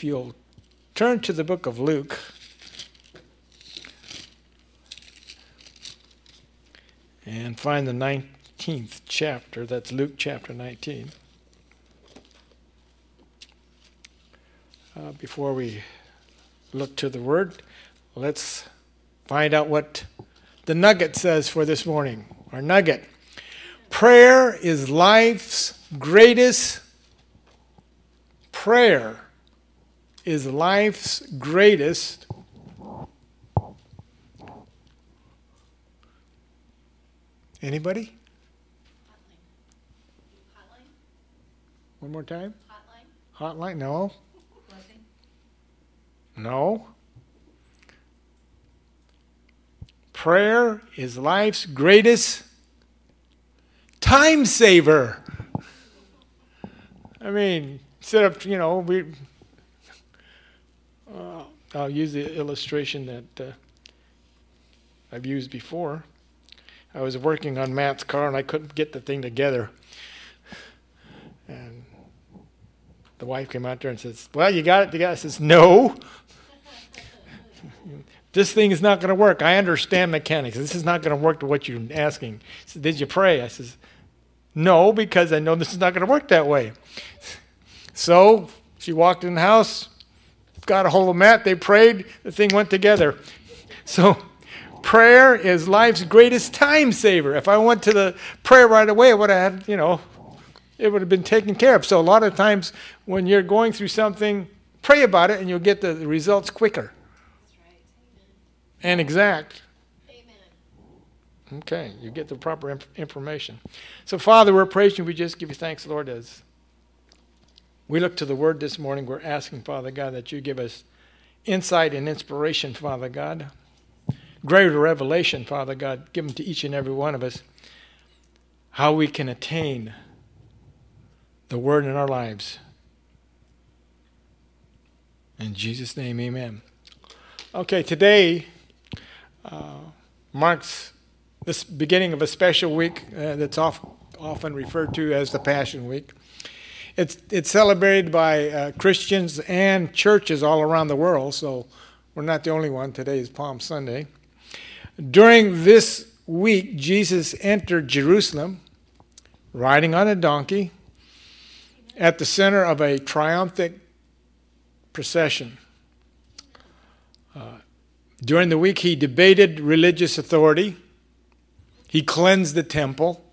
if you'll turn to the book of Luke. And find the 19th chapter. That's Luke chapter 19. Uh, before we look to the word, let's find out what the nugget says for this morning. Our nugget. Prayer is life's greatest prayer is life's greatest Anybody? One more time? Hotline. Hotline? No. Blessing. No. Prayer is life's greatest time saver. I mean, instead of, you know, we. I'll use the illustration that uh, I've used before. I was working on Matt's car and I couldn't get the thing together. And the wife came out there and says, Well, you got it together. I says, No. this thing is not going to work. I understand mechanics. This is not going to work to what you're asking. Said, Did you pray? I says, No, because I know this is not going to work that way. So she walked in the house, got a hold of Matt, they prayed, the thing went together. So prayer is life's greatest time saver. If I went to the prayer right away, I would have you know, it would have been taken care of. So a lot of times when you're going through something, pray about it and you'll get the results quicker and exact. Amen. Amen. Okay, you get the proper inf- information. So, Father, we're praising you. We just give you thanks, Lord, as we look to the Word this morning. We're asking, Father God, that you give us insight and inspiration, Father God. Greater revelation, Father God, give them to each and every one of us how we can attain the Word in our lives. In Jesus' name, amen. Okay, today uh, marks this beginning of a special week uh, that's off, often referred to as the Passion Week. It's, it's celebrated by uh, Christians and churches all around the world, so we're not the only one. Today is Palm Sunday. During this week, Jesus entered Jerusalem riding on a donkey at the center of a triumphant procession. Uh, during the week, he debated religious authority. He cleansed the temple.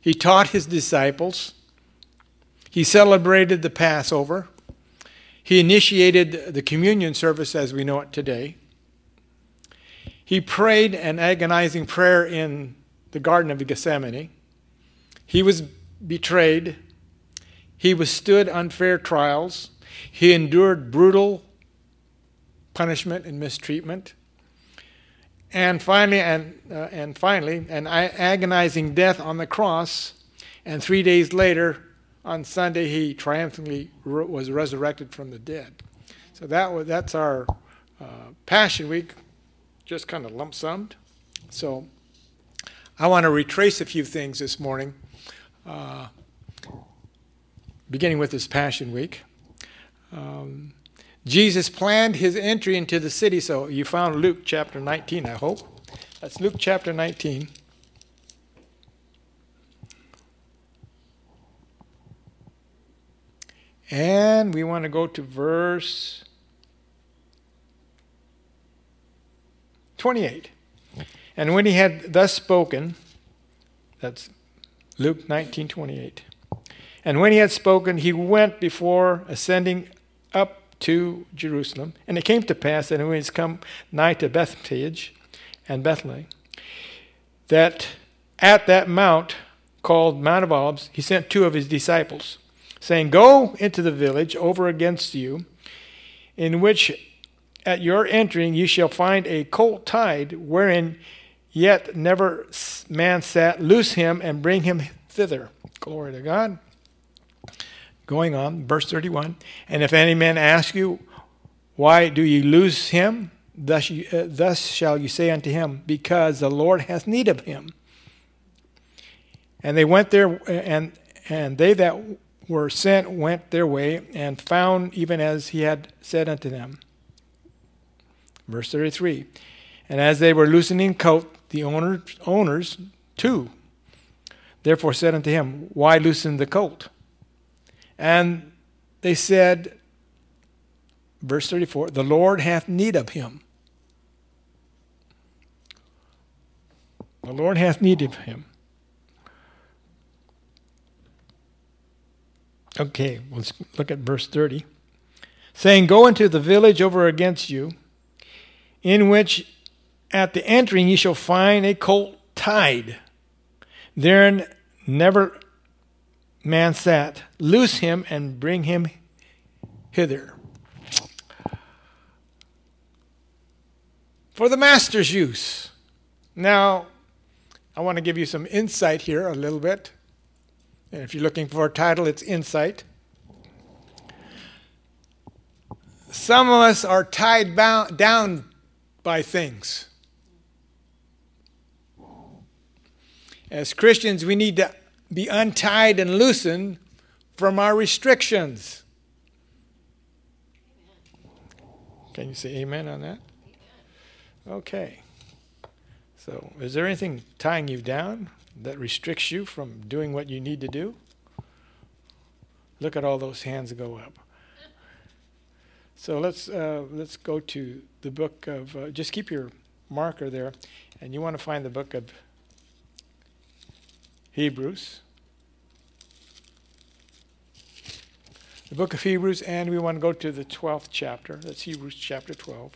He taught his disciples. He celebrated the Passover. He initiated the communion service as we know it today. He prayed an agonizing prayer in the Garden of Gethsemane. He was betrayed. He withstood unfair trials. He endured brutal punishment and mistreatment. And finally, and, uh, and finally, an agonizing death on the cross. And three days later, on Sunday, he triumphantly re- was resurrected from the dead. So that was, that's our uh, Passion Week, just kind of lump summed. So I want to retrace a few things this morning, uh, beginning with this Passion Week. Um, Jesus planned his entry into the city. So you found Luke chapter 19, I hope. That's Luke chapter 19. And we want to go to verse 28. And when he had thus spoken, that's Luke 19 28. And when he had spoken, he went before ascending up to Jerusalem. And it came to pass that when he was come nigh to Bethphage and Bethlehem, that at that mount called Mount of Olives, he sent two of his disciples, saying, Go into the village over against you, in which at your entering you shall find a colt tied, wherein yet never man sat. Loose him and bring him thither. Glory to God. Going on, verse 31. And if any man ask you, Why do ye lose him? Thus, you, uh, thus shall you say unto him, Because the Lord hath need of him. And they went there, and, and they that were sent went their way and found even as he had said unto them. Verse 33 And as they were loosening coat, the owners, owners too, therefore said unto him, Why loosen the colt? And they said, verse 34, The Lord hath need of him. The Lord hath need of him. Okay, let's look at verse 30. Saying, Go into the village over against you, in which at the entering ye shall find a colt tied. Therein never man sat. Loose him and bring him hither. For the master's use. Now, I want to give you some insight here a little bit. And if you're looking for a title, it's Insight. Some of us are tied bound, down by things. As Christians, we need to be untied and loosened from our restrictions. Can you say amen on that? Okay. So, is there anything tying you down that restricts you from doing what you need to do? Look at all those hands go up. So let's uh, let's go to the book of. Uh, just keep your marker there, and you want to find the book of Hebrews. The book of Hebrews, and we want to go to the 12th chapter. That's Hebrews chapter 12.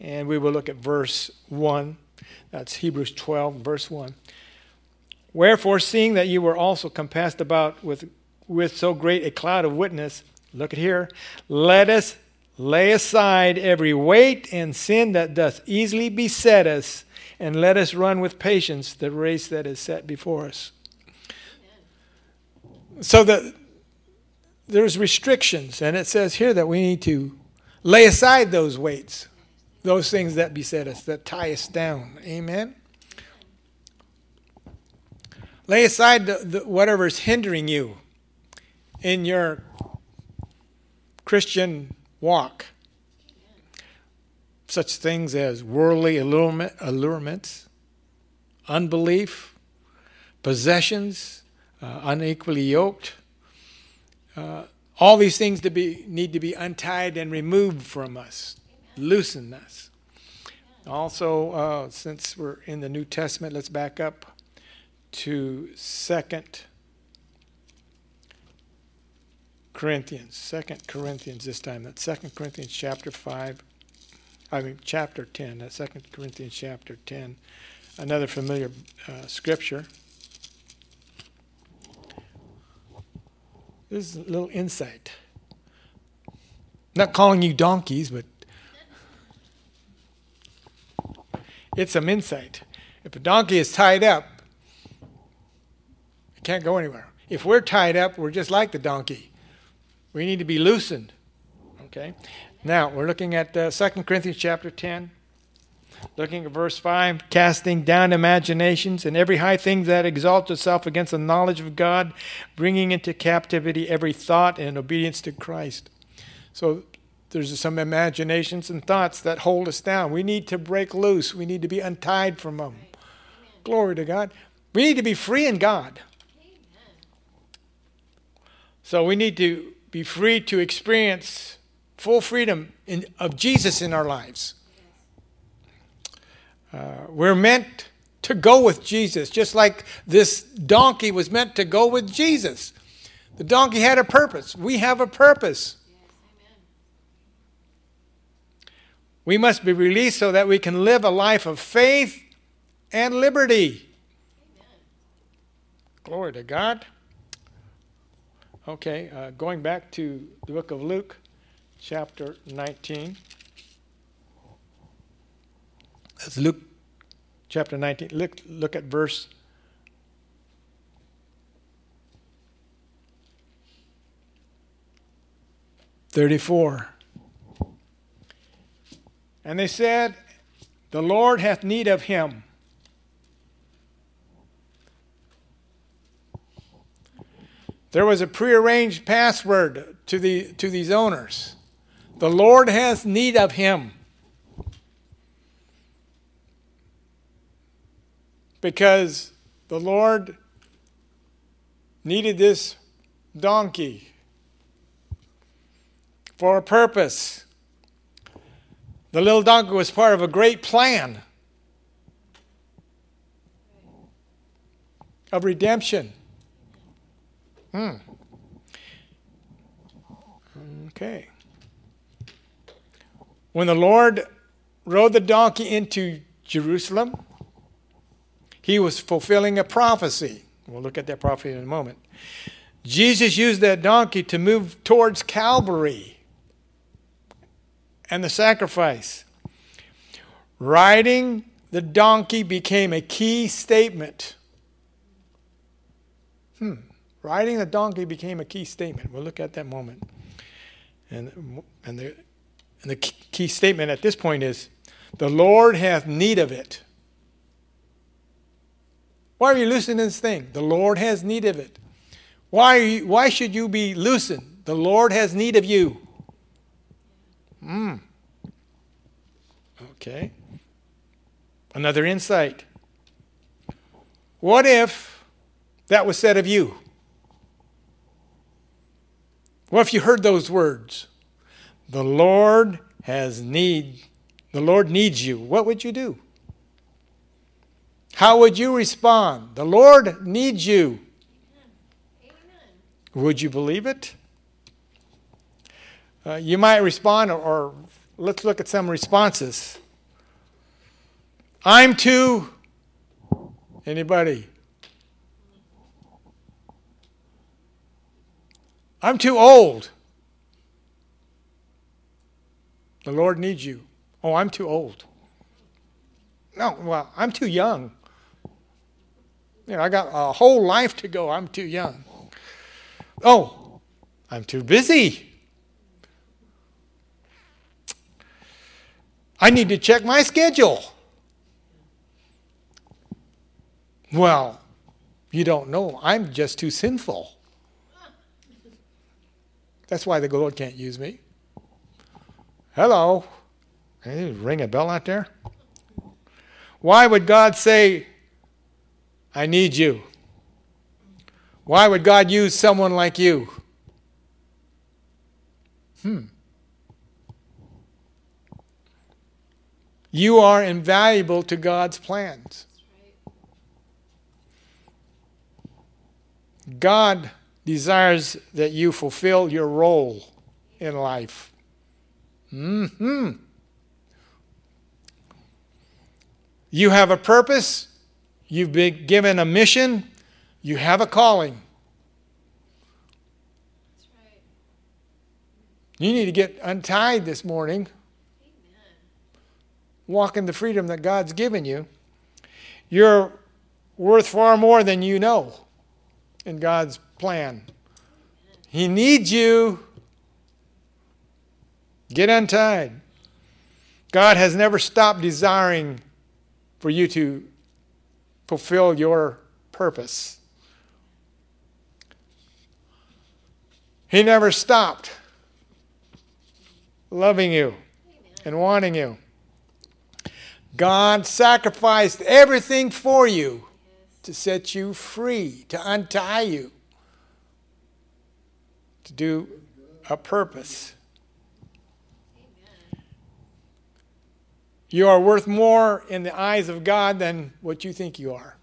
And we will look at verse 1. That's Hebrews 12, verse 1. Wherefore, seeing that you were also compassed about with, with so great a cloud of witness, look at here, let us lay aside every weight and sin that doth easily beset us, and let us run with patience the race that is set before us. So that there's restrictions, and it says here that we need to lay aside those weights those things that beset us, that tie us down. Amen? Lay aside the, the, whatever's hindering you in your Christian walk. Such things as worldly allurement, allurements, unbelief, possessions, uh, unequally yoked. Uh, all these things to be, need to be untied and removed from us loosen us. Also, uh, since we're in the New Testament, let's back up to Second Corinthians. Second Corinthians this time. That's Second Corinthians chapter five. I mean chapter ten. That's Second Corinthians chapter ten. Another familiar uh, scripture. This is a little insight. Not calling you donkeys, but it's some insight. If a donkey is tied up, it can't go anywhere. If we're tied up, we're just like the donkey. We need to be loosened. Okay? Now, we're looking at uh, 2 Corinthians chapter 10. Looking at verse 5, casting down imaginations and every high thing that exalts itself against the knowledge of God, bringing into captivity every thought in obedience to Christ. So there's some imaginations and thoughts that hold us down. We need to break loose. We need to be untied from them. Glory to God. We need to be free in God. Amen. So we need to be free to experience full freedom in, of Jesus in our lives. Uh, we're meant to go with Jesus, just like this donkey was meant to go with Jesus. The donkey had a purpose. We have a purpose. We must be released so that we can live a life of faith and liberty. Amen. Glory to God. Okay, uh, going back to the book of Luke, chapter 19. That's Luke chapter 19. Look, look at verse 34. And they said, The Lord hath need of him. There was a prearranged password to, the, to these owners The Lord hath need of him. Because the Lord needed this donkey for a purpose. The little donkey was part of a great plan of redemption. Hmm. Okay. When the Lord rode the donkey into Jerusalem, he was fulfilling a prophecy. We'll look at that prophecy in a moment. Jesus used that donkey to move towards Calvary and the sacrifice. Riding the donkey became a key statement. Hmm. Riding the donkey became a key statement. We'll look at that moment. And, and, the, and the key statement at this point is the Lord hath need of it. Why are you loosening this thing? The Lord has need of it. Why, you, why should you be loosened? The Lord has need of you. Hmm. Okay. Another insight. What if that was said of you? What if you heard those words? The Lord has need. The Lord needs you. What would you do? How would you respond? The Lord needs you. Amen. Would you believe it? Uh, you might respond, or, or let's look at some responses. I'm too. Anybody? I'm too old. The Lord needs you. Oh, I'm too old. No, well, I'm too young. You know, I got a whole life to go. I'm too young. Oh, I'm too busy. I need to check my schedule. Well, you don't know. I'm just too sinful. That's why the Lord can't use me. Hello. Hey, ring a bell out there? Why would God say, I need you? Why would God use someone like you? Hmm. You are invaluable to God's plans. God desires that you fulfill your role in life. Hmm. You have a purpose. You've been given a mission. You have a calling. You need to get untied this morning. Walk in the freedom that God's given you. You're worth far more than you know in God's plan. He needs you. Get untied. God has never stopped desiring for you to fulfill your purpose. He never stopped loving you and wanting you. God sacrificed everything for you to set you free, to untie you, to do a purpose. You are worth more in the eyes of God than what you think you are.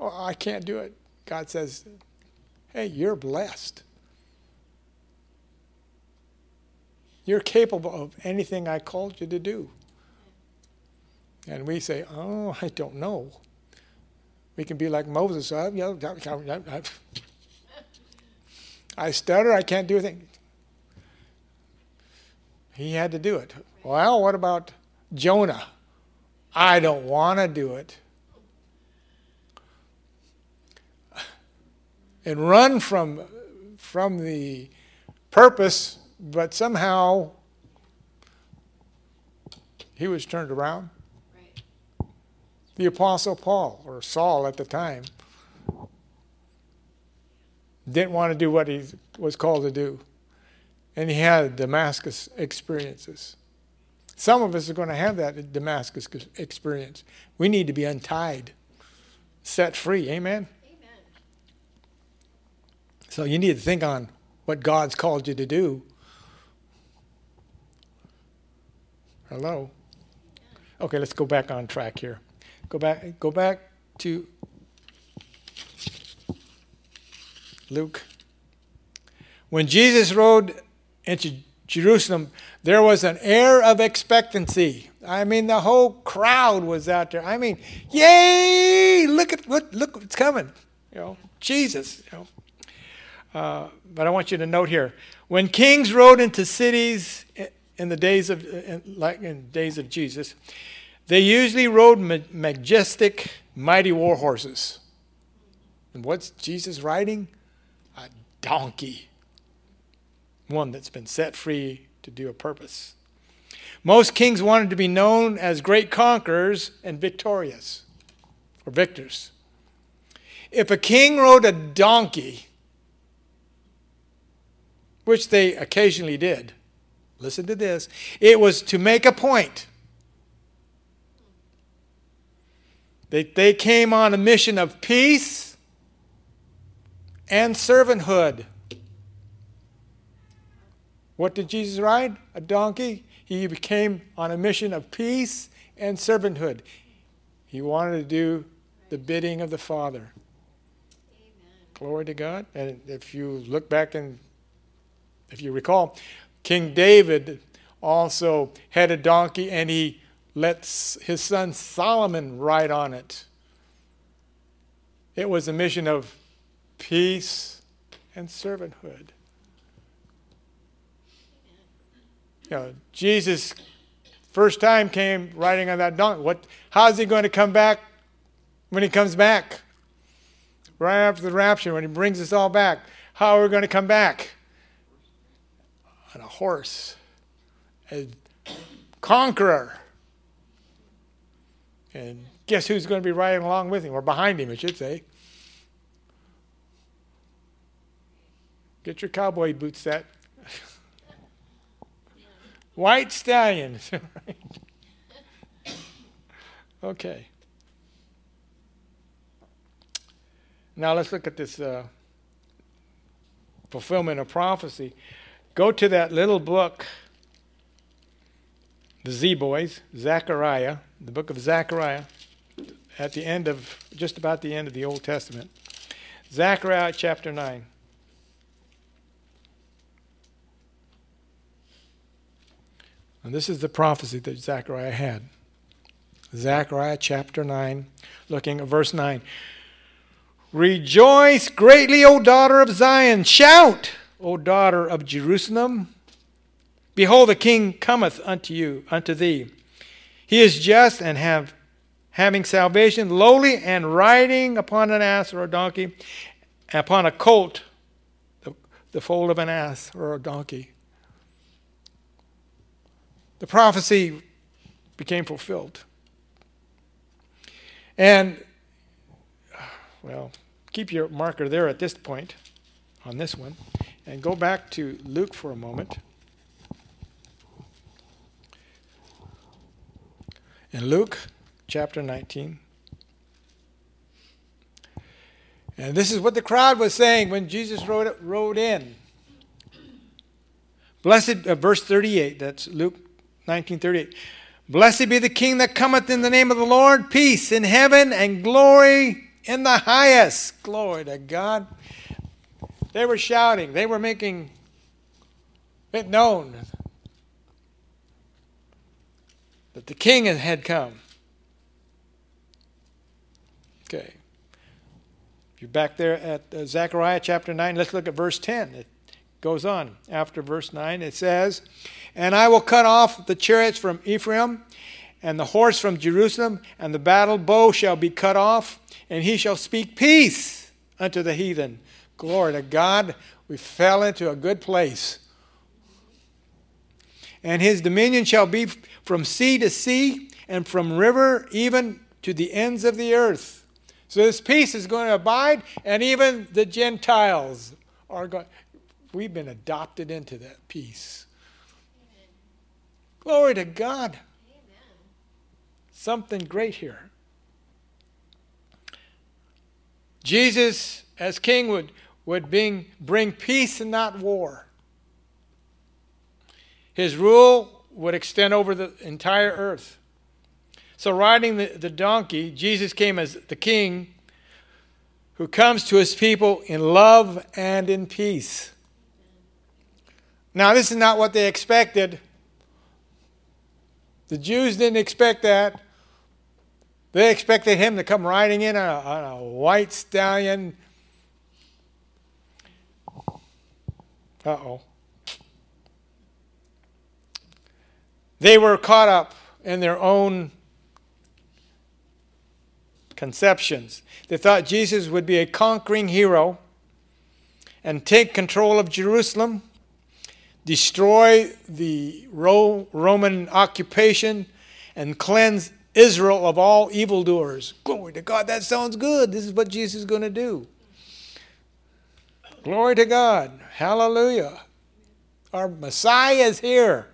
Oh, I can't do it. God says, hey, you're blessed. You're capable of anything I called you to do. And we say, oh, I don't know. We can be like Moses. "Uh, yeah, yeah, yeah, yeah, yeah." I stutter, I can't do anything. He had to do it. Well, what about Jonah? I don't want to do it. And run from, from the purpose, but somehow he was turned around. The Apostle Paul, or Saul at the time, didn't want to do what he was called to do. And he had Damascus experiences. Some of us are going to have that Damascus experience. We need to be untied, set free. Amen? Amen. So you need to think on what God's called you to do. Hello? Okay, let's go back on track here. Go back go back to Luke. When Jesus rode into Jerusalem, there was an air of expectancy. I mean, the whole crowd was out there. I mean, yay! Look at what look what's coming. You know, Jesus. You know. Uh, but I want you to note here: when kings rode into cities in the days of, in, like in days of Jesus, they usually rode majestic, mighty war horses. And what's Jesus riding? A donkey. One that's been set free to do a purpose. Most kings wanted to be known as great conquerors and victorious, or victors. If a king rode a donkey, which they occasionally did, listen to this, it was to make a point. They, they came on a mission of peace and servanthood. What did Jesus ride? A donkey. He became on a mission of peace and servanthood. He wanted to do the bidding of the Father. Amen. Glory to God. And if you look back and if you recall, King David also had a donkey and he let his son Solomon ride on it. It was a mission of peace and servanthood. You know, Jesus first time came riding on that donkey. What how's he going to come back when he comes back? Right after the rapture, when he brings us all back. How are we going to come back? On a horse. A conqueror. And guess who's going to be riding along with him, or behind him, I should say? Get your cowboy boots set. White stallion. okay. Now let's look at this uh, fulfillment of prophecy. Go to that little book, the Z Boys, Zechariah, the book of Zechariah, at the end of, just about the end of the Old Testament. Zechariah chapter 9. And this is the prophecy that Zechariah had. Zechariah chapter 9, looking at verse 9. Rejoice greatly, O daughter of Zion. Shout, O daughter of Jerusalem. Behold, the king cometh unto you, unto thee. He is just and have having salvation, lowly and riding upon an ass or a donkey, upon a colt, the, the foal of an ass or a donkey the prophecy became fulfilled. And, well, keep your marker there at this point on this one and go back to Luke for a moment. In Luke chapter 19, and this is what the crowd was saying when Jesus rode, rode in. Blessed, uh, verse 38, that's Luke 1938. Blessed be the King that cometh in the name of the Lord, peace in heaven and glory in the highest. Glory to God. They were shouting, they were making it known that the King had come. Okay. You're back there at uh, Zechariah chapter 9, let's look at verse 10. It goes on after verse 9. It says, and I will cut off the chariots from Ephraim, and the horse from Jerusalem, and the battle bow shall be cut off, and he shall speak peace unto the heathen. Glory to God, we fell into a good place. And his dominion shall be from sea to sea, and from river even to the ends of the earth. So this peace is going to abide, and even the Gentiles are going. We've been adopted into that peace. Amen. Glory to God. Amen. Something great here. Jesus, as king, would, would bring, bring peace and not war. His rule would extend over the entire earth. So, riding the, the donkey, Jesus came as the king who comes to his people in love and in peace. Now, this is not what they expected. The Jews didn't expect that. They expected him to come riding in on a, on a white stallion. Uh oh. They were caught up in their own conceptions. They thought Jesus would be a conquering hero and take control of Jerusalem, destroy the Ro- Roman occupation, and cleanse Israel of all evildoers. Glory to God, that sounds good. This is what Jesus is going to do. Glory to God. Hallelujah. Our Messiah is here.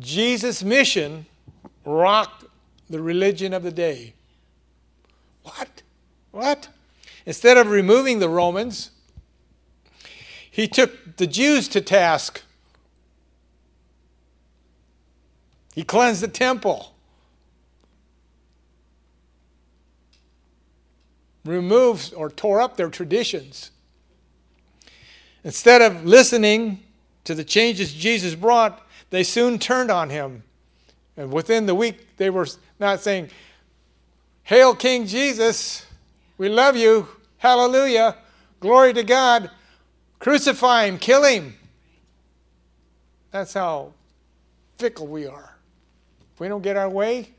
Jesus' mission rocked the religion of the day. What? What? Instead of removing the Romans, he took the Jews to task. He cleansed the temple, removed or tore up their traditions. Instead of listening to the changes Jesus brought, they soon turned on him. And within the week, they were not saying, Hail King Jesus, we love you, hallelujah, glory to God, crucify him, kill him. That's how fickle we are. If we don't get our way,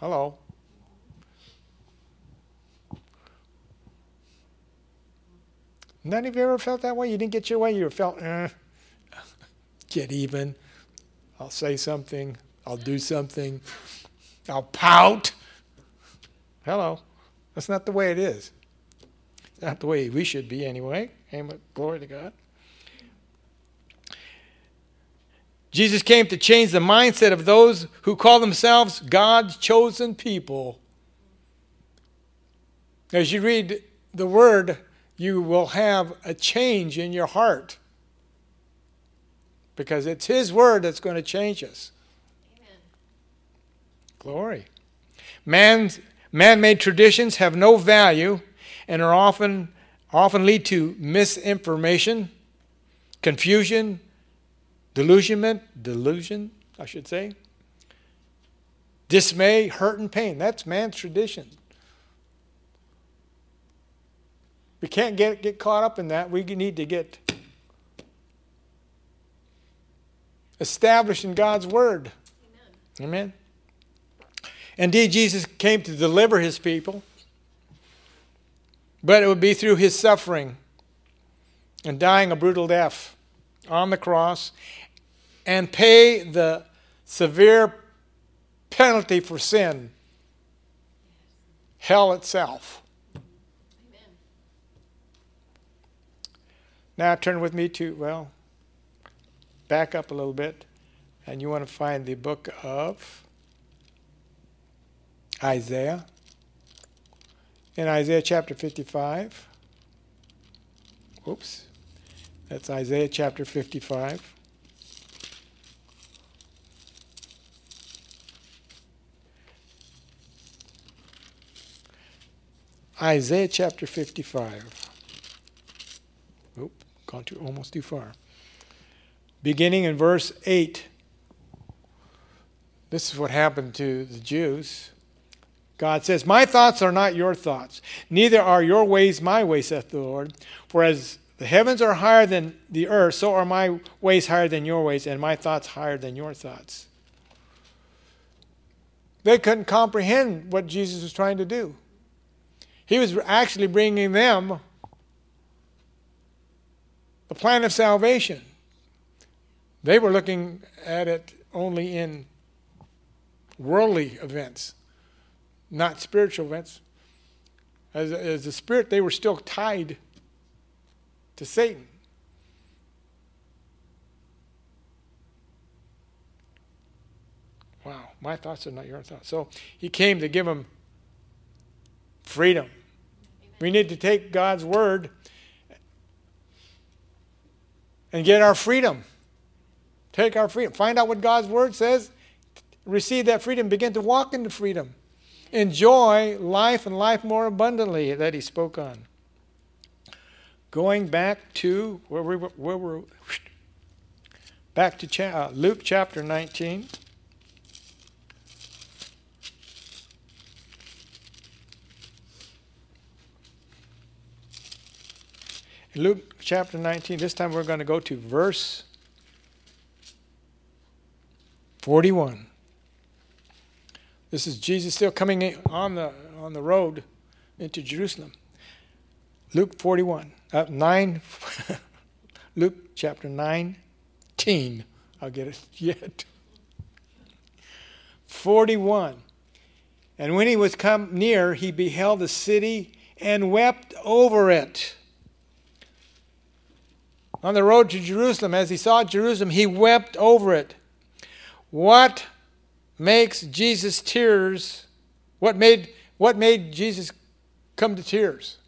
hello. None of you ever felt that way? You didn't get your way, you felt, eh, get even. I'll say something, I'll do something, I'll pout. Hello. That's not the way it is. It's not the way we should be anyway. Amen. Glory to God. Jesus came to change the mindset of those who call themselves God's chosen people. As you read the word, you will have a change in your heart because it's His word that's going to change us. Amen. Glory. Man's man-made traditions have no value and are often often lead to misinformation, confusion, delusionment, delusion, I should say, dismay, hurt, and pain. That's man's tradition. We can't get, get caught up in that. We need to get established in God's Word. Amen. Amen. Indeed, Jesus came to deliver his people, but it would be through his suffering and dying a brutal death on the cross and pay the severe penalty for sin hell itself. Now turn with me to, well, back up a little bit, and you want to find the book of Isaiah. In Isaiah chapter 55. Oops. That's Isaiah chapter 55. Isaiah chapter 55. Gone too almost too far. Beginning in verse 8. This is what happened to the Jews. God says, My thoughts are not your thoughts, neither are your ways my ways, saith the Lord. For as the heavens are higher than the earth, so are my ways higher than your ways, and my thoughts higher than your thoughts. They couldn't comprehend what Jesus was trying to do. He was actually bringing them the plan of salvation. They were looking at it only in worldly events. not spiritual events. As, as a spirit, they were still tied to Satan. Wow, my thoughts are not your thoughts. So he came to give them freedom. We need to take God's word and get our freedom. Take our freedom. Find out what God's word says, receive that freedom, begin to walk into freedom. Enjoy life and life more abundantly that he spoke on. Going back to where we were, where back to cha- uh, Luke chapter 19. Luke chapter 19, this time we're going to go to verse 41. This is Jesus still coming on the, on the road into Jerusalem. Luke 41, uh, 9, Luke chapter 19. I'll get it yet. 41. And when he was come near, he beheld the city and wept over it on the road to Jerusalem, as he saw Jerusalem, he wept over it. What makes Jesus tears? What made, what made Jesus come to tears?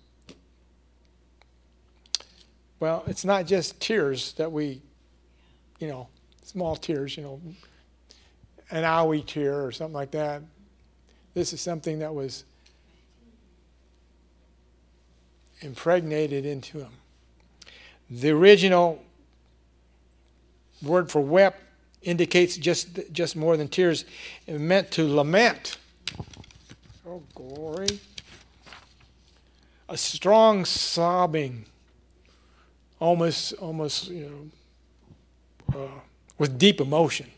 Well, it's not just tears that we, you know, small tears, you know, an owie tear or something like that. This is something that was impregnated into him. The original word for wept indicates just, just more than tears. It meant to lament. Oh, glory. A strong sobbing, almost, almost, you know, uh, with deep emotion.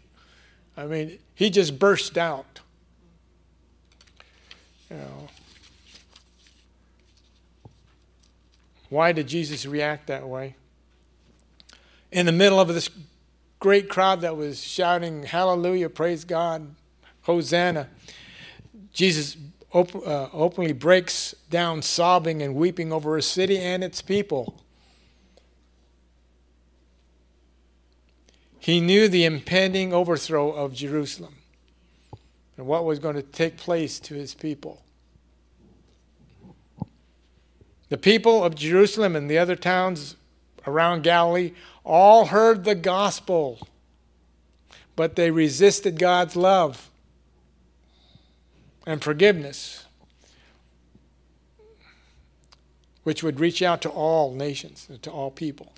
I mean, he just burst out. You know. Why did Jesus react that way? In the middle of this great crowd that was shouting, Hallelujah, praise God, Hosanna, Jesus op- uh, openly breaks down, sobbing and weeping over a city and its people. He knew the impending overthrow of Jerusalem and what was going to take place to his people. The people of Jerusalem and the other towns around Galilee all heard the gospel, but they resisted God's love and forgiveness, which would reach out to all nations, to all people.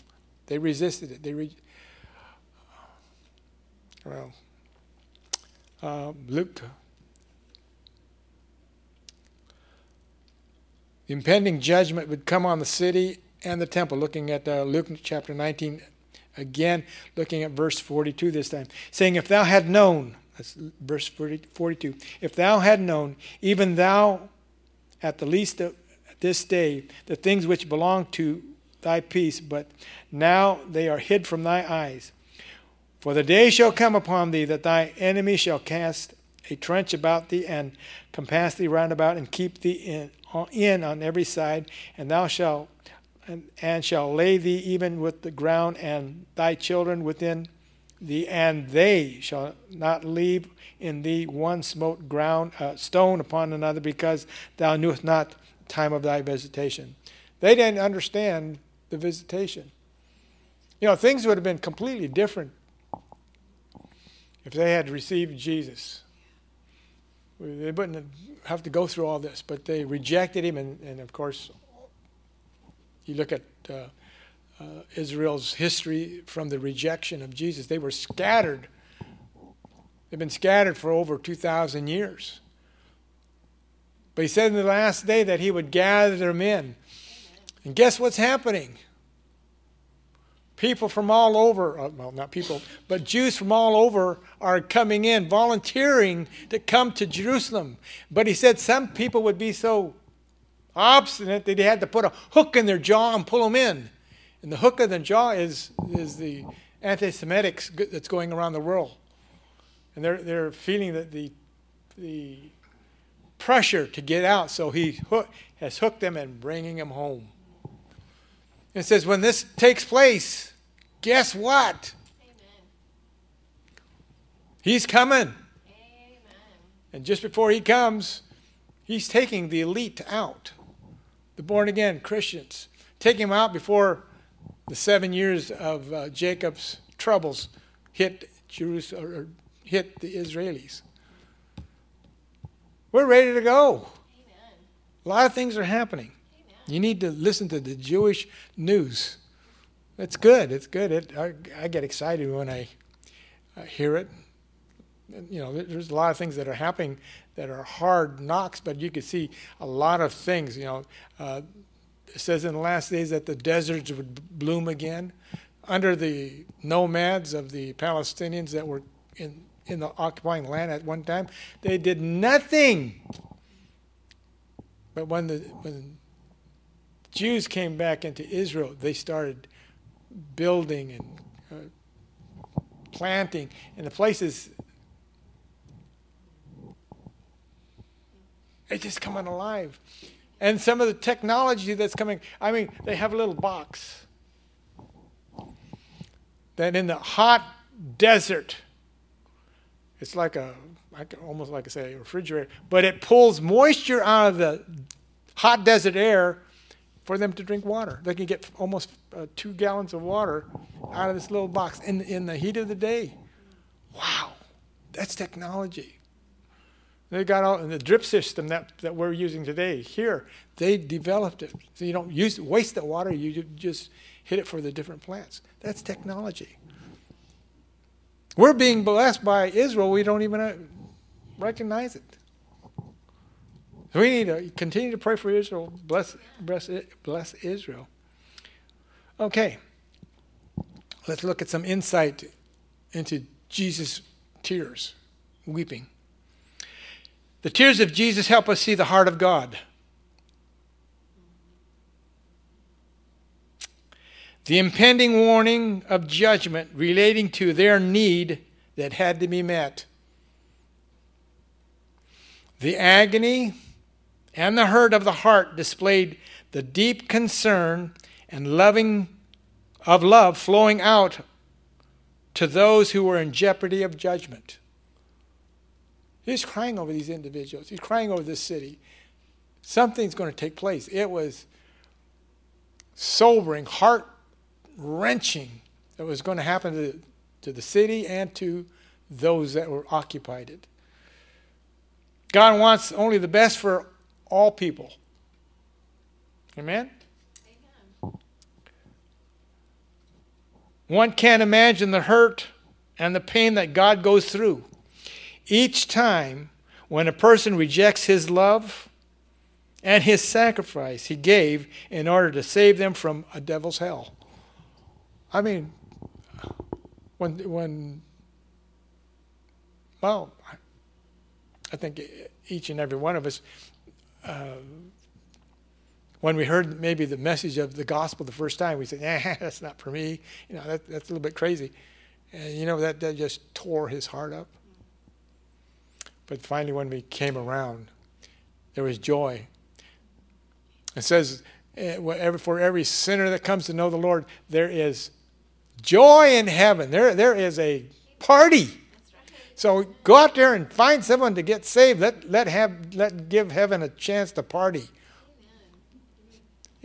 They resisted it. They re- well, uh, Luke. The impending judgment would come on the city and the temple. Looking at uh, Luke chapter 19, Again, looking at verse 42 this time, saying, If thou had known, that's verse 40, 42, if thou had known, even thou at the least of this day, the things which belong to thy peace, but now they are hid from thy eyes. For the day shall come upon thee that thy enemy shall cast a trench about thee and compass thee round about and keep thee in, in on every side, and thou shalt and, and shall lay thee even with the ground, and thy children within thee, and they shall not leave in thee one smote ground uh, stone upon another, because thou knewest not the time of thy visitation. They didn't understand the visitation. You know, things would have been completely different if they had received Jesus. They wouldn't have to go through all this, but they rejected him, and, and of course, you look at uh, uh, Israel's history from the rejection of Jesus, they were scattered. They've been scattered for over 2,000 years. But he said in the last day that he would gather them in. And guess what's happening? People from all over, uh, well, not people, but Jews from all over are coming in, volunteering to come to Jerusalem. But he said some people would be so obstinate that he had to put a hook in their jaw and pull them in. And the hook in the jaw is, is the anti Semitics that's going around the world. And they're, they're feeling that the, the pressure to get out, so he hook, has hooked them and bringing them home. It says, when this takes place, guess what? Amen. He's coming. Amen. And just before he comes, he's taking the elite out, the born again Christians, Take them out before the seven years of uh, Jacob's troubles hit Jerusalem or hit the Israelis. We're ready to go. Amen. A lot of things are happening. Amen. You need to listen to the Jewish news. It's good. It's good. It, I, I get excited when I uh, hear it. You know, there's a lot of things that are happening that are hard knocks, but you can see a lot of things. You know, uh, it says in the last days that the deserts would bloom again under the nomads of the Palestinians that were in in the occupying land at one time. They did nothing. But when the when Jews came back into Israel, they started building and uh, planting, and the places it's just coming alive. And some of the technology that's coming, I mean, they have a little box that in the hot desert, it's like a, almost like I say a refrigerator, but it pulls moisture out of the hot desert air for them to drink water. They can get almost uh, two gallons of water out of this little box in, in the heat of the day. Wow, that's technology. They got all in the drip system that, that we're using today here. They developed it, so you don't use waste the water. You just hit it for the different plants. That's technology. We're being blessed by Israel. We don't even uh, recognize it. So we need to continue to pray for Israel. Bless, bless, bless Israel. Okay. Let's look at some insight into Jesus' tears, weeping. The tears of Jesus help us see the heart of God. The impending warning of judgment relating to their need that had to be met. The agony and the hurt of the heart displayed the deep concern and loving of love flowing out to those who were in jeopardy of judgment. He's crying over these individuals. He's crying over this city. Something's going to take place. It was sobering, heart wrenching that was going to happen to, to the city and to those that were occupied it. God wants only the best for all people. Amen? Amen. One can't imagine the hurt and the pain that God goes through each time when a person rejects his love and his sacrifice he gave in order to save them from a devil's hell. I mean, when, when, well, I think each and every one of us, uh, when we heard maybe the message of the gospel the first time, we said, "Yeah, that's not for me." You know, that, that's a little bit crazy, and you know that that just tore his heart up. But finally, when we came around, there was joy. It says, eh, "For every sinner that comes to know the Lord, there is joy in heaven. There, there is a party." So go out there and find someone to get saved. Let let have let give heaven a chance to party.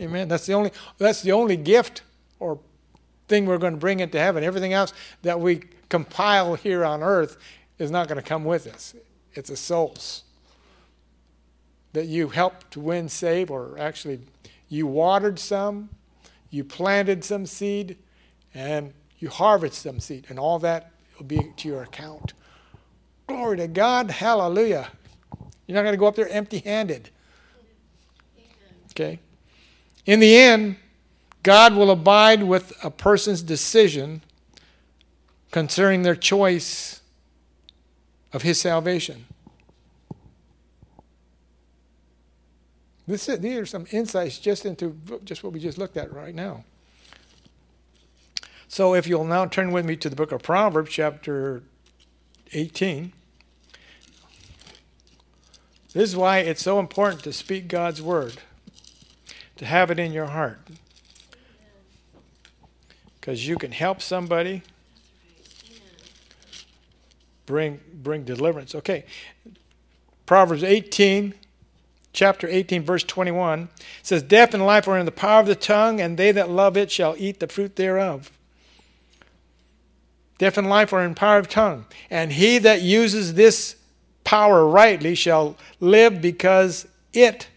Amen. That's the only that's the only gift or thing we're going to bring into heaven. Everything else that we compile here on earth is not going to come with us. It's the souls that you helped to win, save, or actually you watered some, you planted some seed, and you harvest some seed, and all that will be to your account. Glory to God. Hallelujah. You're not going to go up there empty handed. Okay? In the end, God will abide with a person's decision concerning their choice of his salvation. This is, these are some insights just into just what we just looked at right now. So if you'll now turn with me to the book of Proverbs, chapter 18. This is why it's so important to speak God's word, to have it in your heart. Because you can help somebody bring bring deliverance. Okay. Proverbs 18, chapter 18, verse 21 says, Death and life are in the power of the tongue, and they that love it shall eat the fruit thereof. Death and life are in power of tongue, and he that uses this power rightly shall live because it,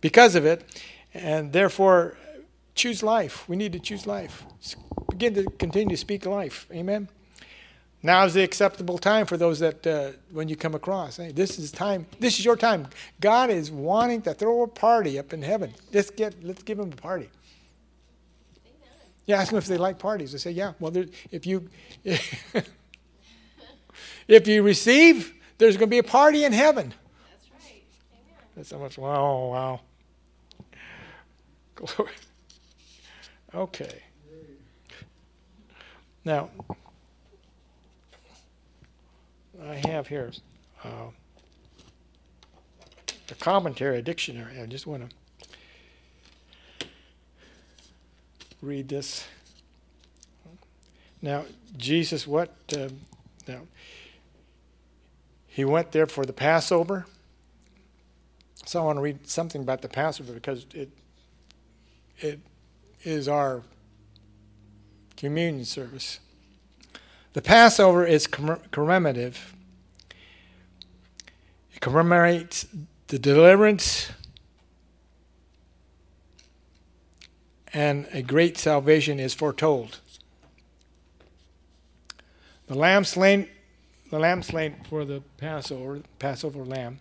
because of it, and therefore choose life. We need to choose life. Begin to continue to speak life. Amen. Now is the acceptable time for those that uh, when you come across. Hey, this is time. This is your time. God is wanting to throw a party up in heaven. Let's get. Let's give him a party. Yeah, ask them if they like parties. They say, yeah. Well, if you if you receive, there's going to be a party in heaven. That's right. Amen. That's so much. Wow, wow. Glory. Okay. Now, I have here uh, a commentary, a dictionary. I just want to read this. Now, Jesus, what? Uh, now, he went there for the Passover. So I want to read something about the Passover because it it is our communion service. The Passover is commemorative. It commemorates the deliverance and a great salvation is foretold. The lamb slain, the lamb slain for the Passover, Passover lamb,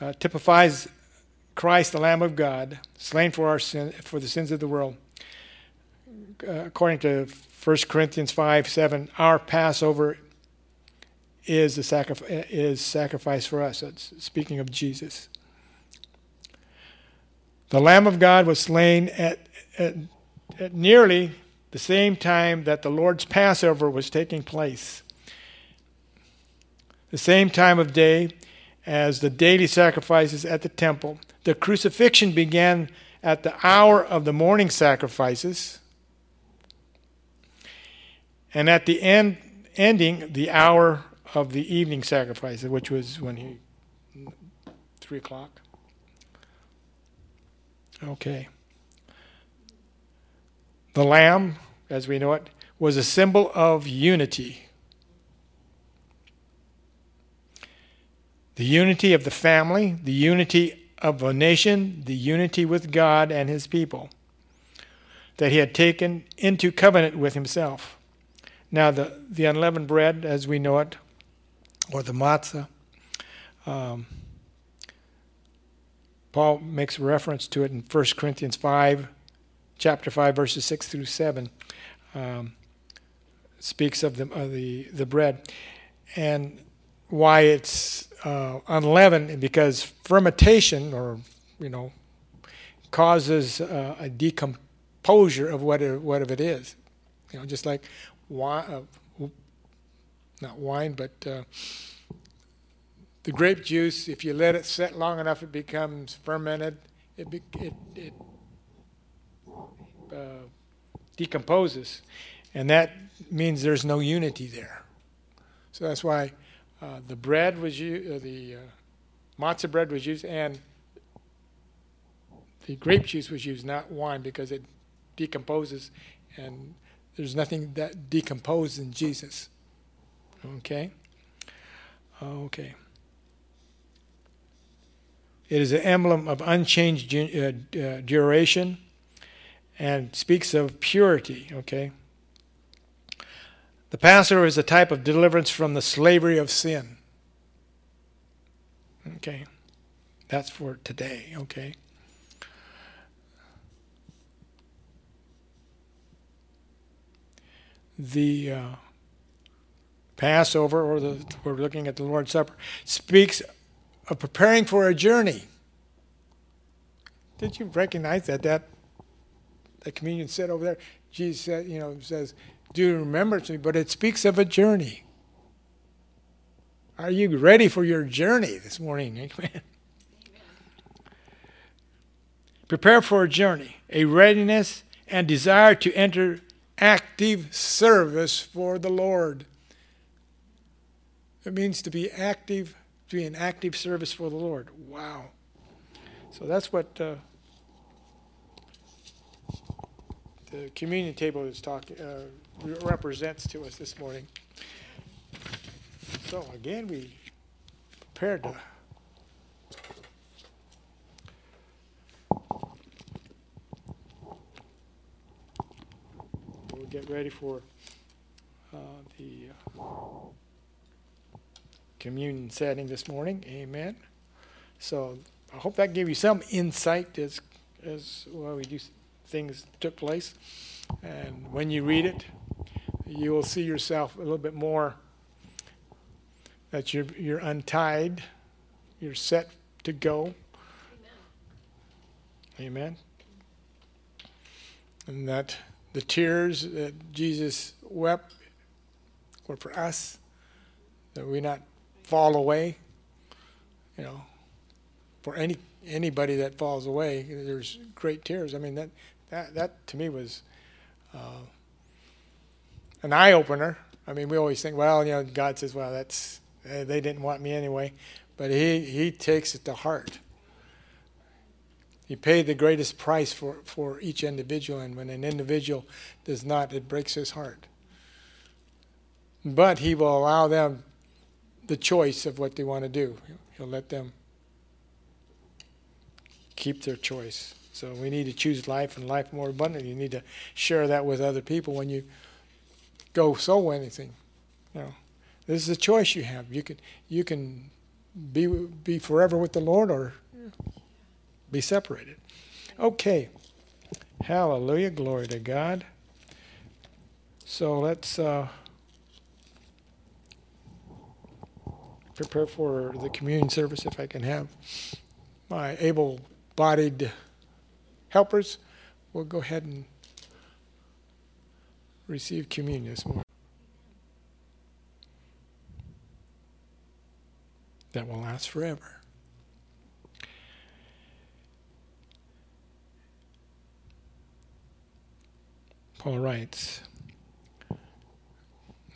uh, typifies Christ, the Lamb of God, slain for our sin, for the sins of the world. Uh, according to 1 Corinthians 5 7, our Passover is, a sacrifice, is sacrifice for us. That's speaking of Jesus. The Lamb of God was slain at, at, at nearly the same time that the Lord's Passover was taking place. The same time of day as the daily sacrifices at the temple. The crucifixion began at the hour of the morning sacrifices and at the end, ending the hour of the evening sacrifice, which was when he, three o'clock. Okay. The lamb, as we know it, was a symbol of unity. The unity of the family, the unity of a nation, the unity with God and his people that he had taken into covenant with himself. Now, the, the unleavened bread, as we know it, or the matzah, um, Paul makes reference to it in 1 Corinthians 5, chapter 5, verses 6 through 7. Um, speaks of the, the, the bread. And why it's uh, unleavened, because fermentation, or, you know, causes uh, a decomposure of what it, what it is. You know, just like wine, uh, not wine, but uh, the grape juice, if you let it set long enough, it becomes fermented. It, be, it, it uh, decomposes. And that means there's no unity there. So that's why uh, the bread was used, uh, the uh, matzah bread was used, and the grape juice was used, not wine, because it decomposes and there's nothing that decomposed in Jesus. Okay? Okay. It is an emblem of unchanged uh, uh, duration and speaks of purity. Okay? The Passover is a type of deliverance from the slavery of sin. Okay? That's for today. Okay? The uh, Passover, or the, we're looking at the Lord's Supper, speaks of preparing for a journey. Did you recognize that that the communion said over there? Jesus said, you know, says, "Do remember me," but it speaks of a journey. Are you ready for your journey this morning? Amen. Prepare for a journey, a readiness and desire to enter active service for the Lord. It means to be active, to be in active service for the Lord. Wow. So that's what uh, the communion table is talking uh, represents to us this morning. So again, we prepared to. We'll get ready for uh, the uh, communion setting this morning. Amen. So I hope that gave you some insight as as well we do things took place. And when you read it, you will see yourself a little bit more that you're, you're untied, you're set to go. Amen. Amen. And that the tears that Jesus wept were for us, that we not fall away. You know, for any anybody that falls away, there's great tears. I mean that that that to me was uh, an eye opener. I mean, we always think, well, you know, God says, well, that's they didn't want me anyway, but he he takes it to heart. He paid the greatest price for, for each individual, and when an individual does not, it breaks his heart. But he will allow them the choice of what they want to do. He'll let them keep their choice. So we need to choose life and life more abundantly. You need to share that with other people when you go sow anything. You know, this is a choice you have. You can you can be be forever with the Lord or be separated. Okay. Hallelujah. Glory to God. So let's uh, prepare for the communion service if I can have my able bodied helpers, we'll go ahead and receive communion this morning. That will last forever. Paul writes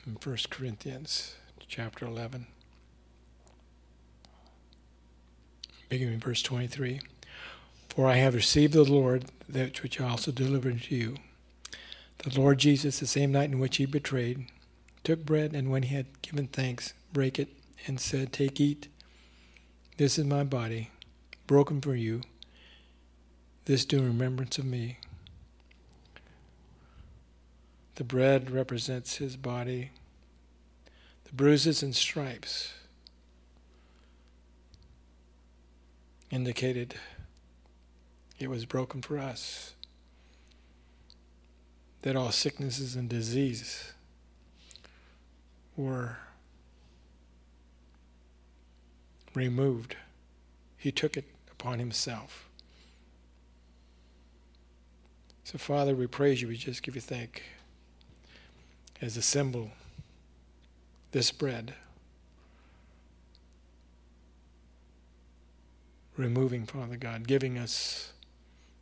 in 1 Corinthians chapter 11, beginning in verse 23. For I have received the Lord that which I also delivered to you. The Lord Jesus, the same night in which he betrayed, took bread, and when he had given thanks, brake it, and said, Take, eat. This is my body, broken for you. This do in remembrance of me. The bread represents his body. The bruises and stripes indicated it was broken for us. That all sicknesses and diseases were removed. He took it upon himself. So, Father, we praise you. We just give you thank as a symbol, this bread, removing, Father God, giving us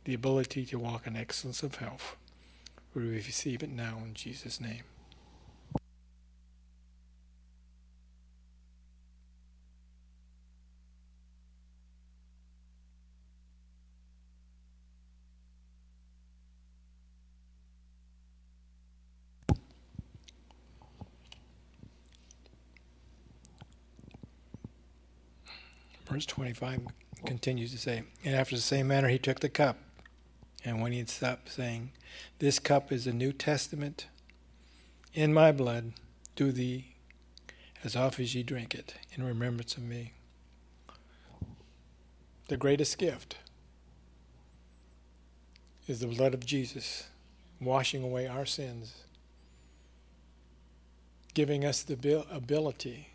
the ability to walk in excellence of health. We receive it now in Jesus' name. Verse 25 continues to say, And after the same manner he took the cup and when he had stopped saying, This cup is the New Testament in my blood, do thee as often as ye drink it in remembrance of me. The greatest gift is the blood of Jesus washing away our sins, giving us the ability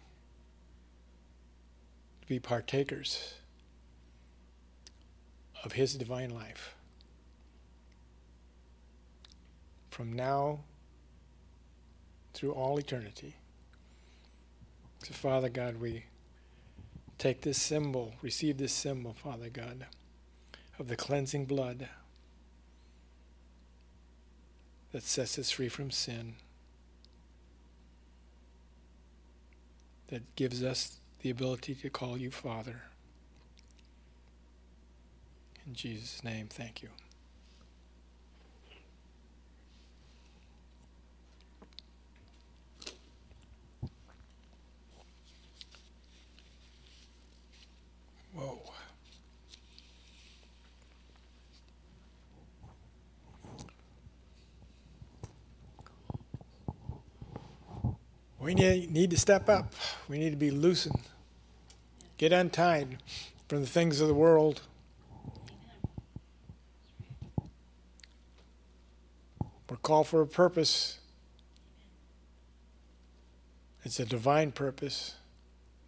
be partakers of his divine life. from now through all eternity. So, Father God, we take this symbol, receive this symbol, Father God, of the cleansing blood that sets us free from sin, that gives us the ability to call you Father. In Jesus' name, thank you. We need, need to step up. We need to be loosened. Get untied from the things of the world. We're called for a purpose. It's a divine purpose.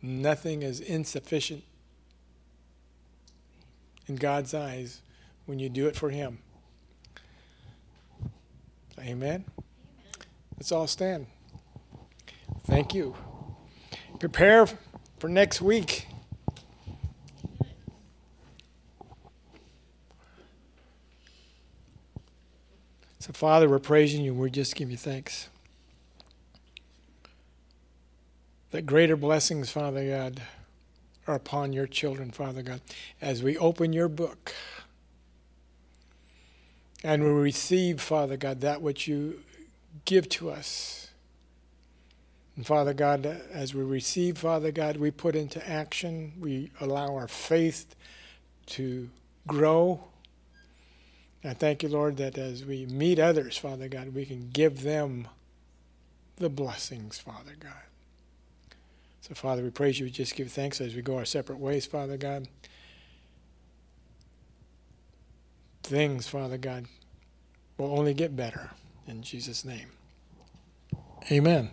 Nothing is insufficient in God's eyes when you do it for Him. Amen. Let's all stand. Thank you. Prepare for next week. So, Father, we're praising you. We just give you thanks. That greater blessings, Father God, are upon your children, Father God, as we open your book and we receive, Father God, that which you give to us. And Father God, as we receive, Father God, we put into action, we allow our faith to grow. I thank you, Lord, that as we meet others, Father God, we can give them the blessings, Father God. So, Father, we praise you. We just give thanks as we go our separate ways, Father God. Things, Father God, will only get better. In Jesus' name. Amen.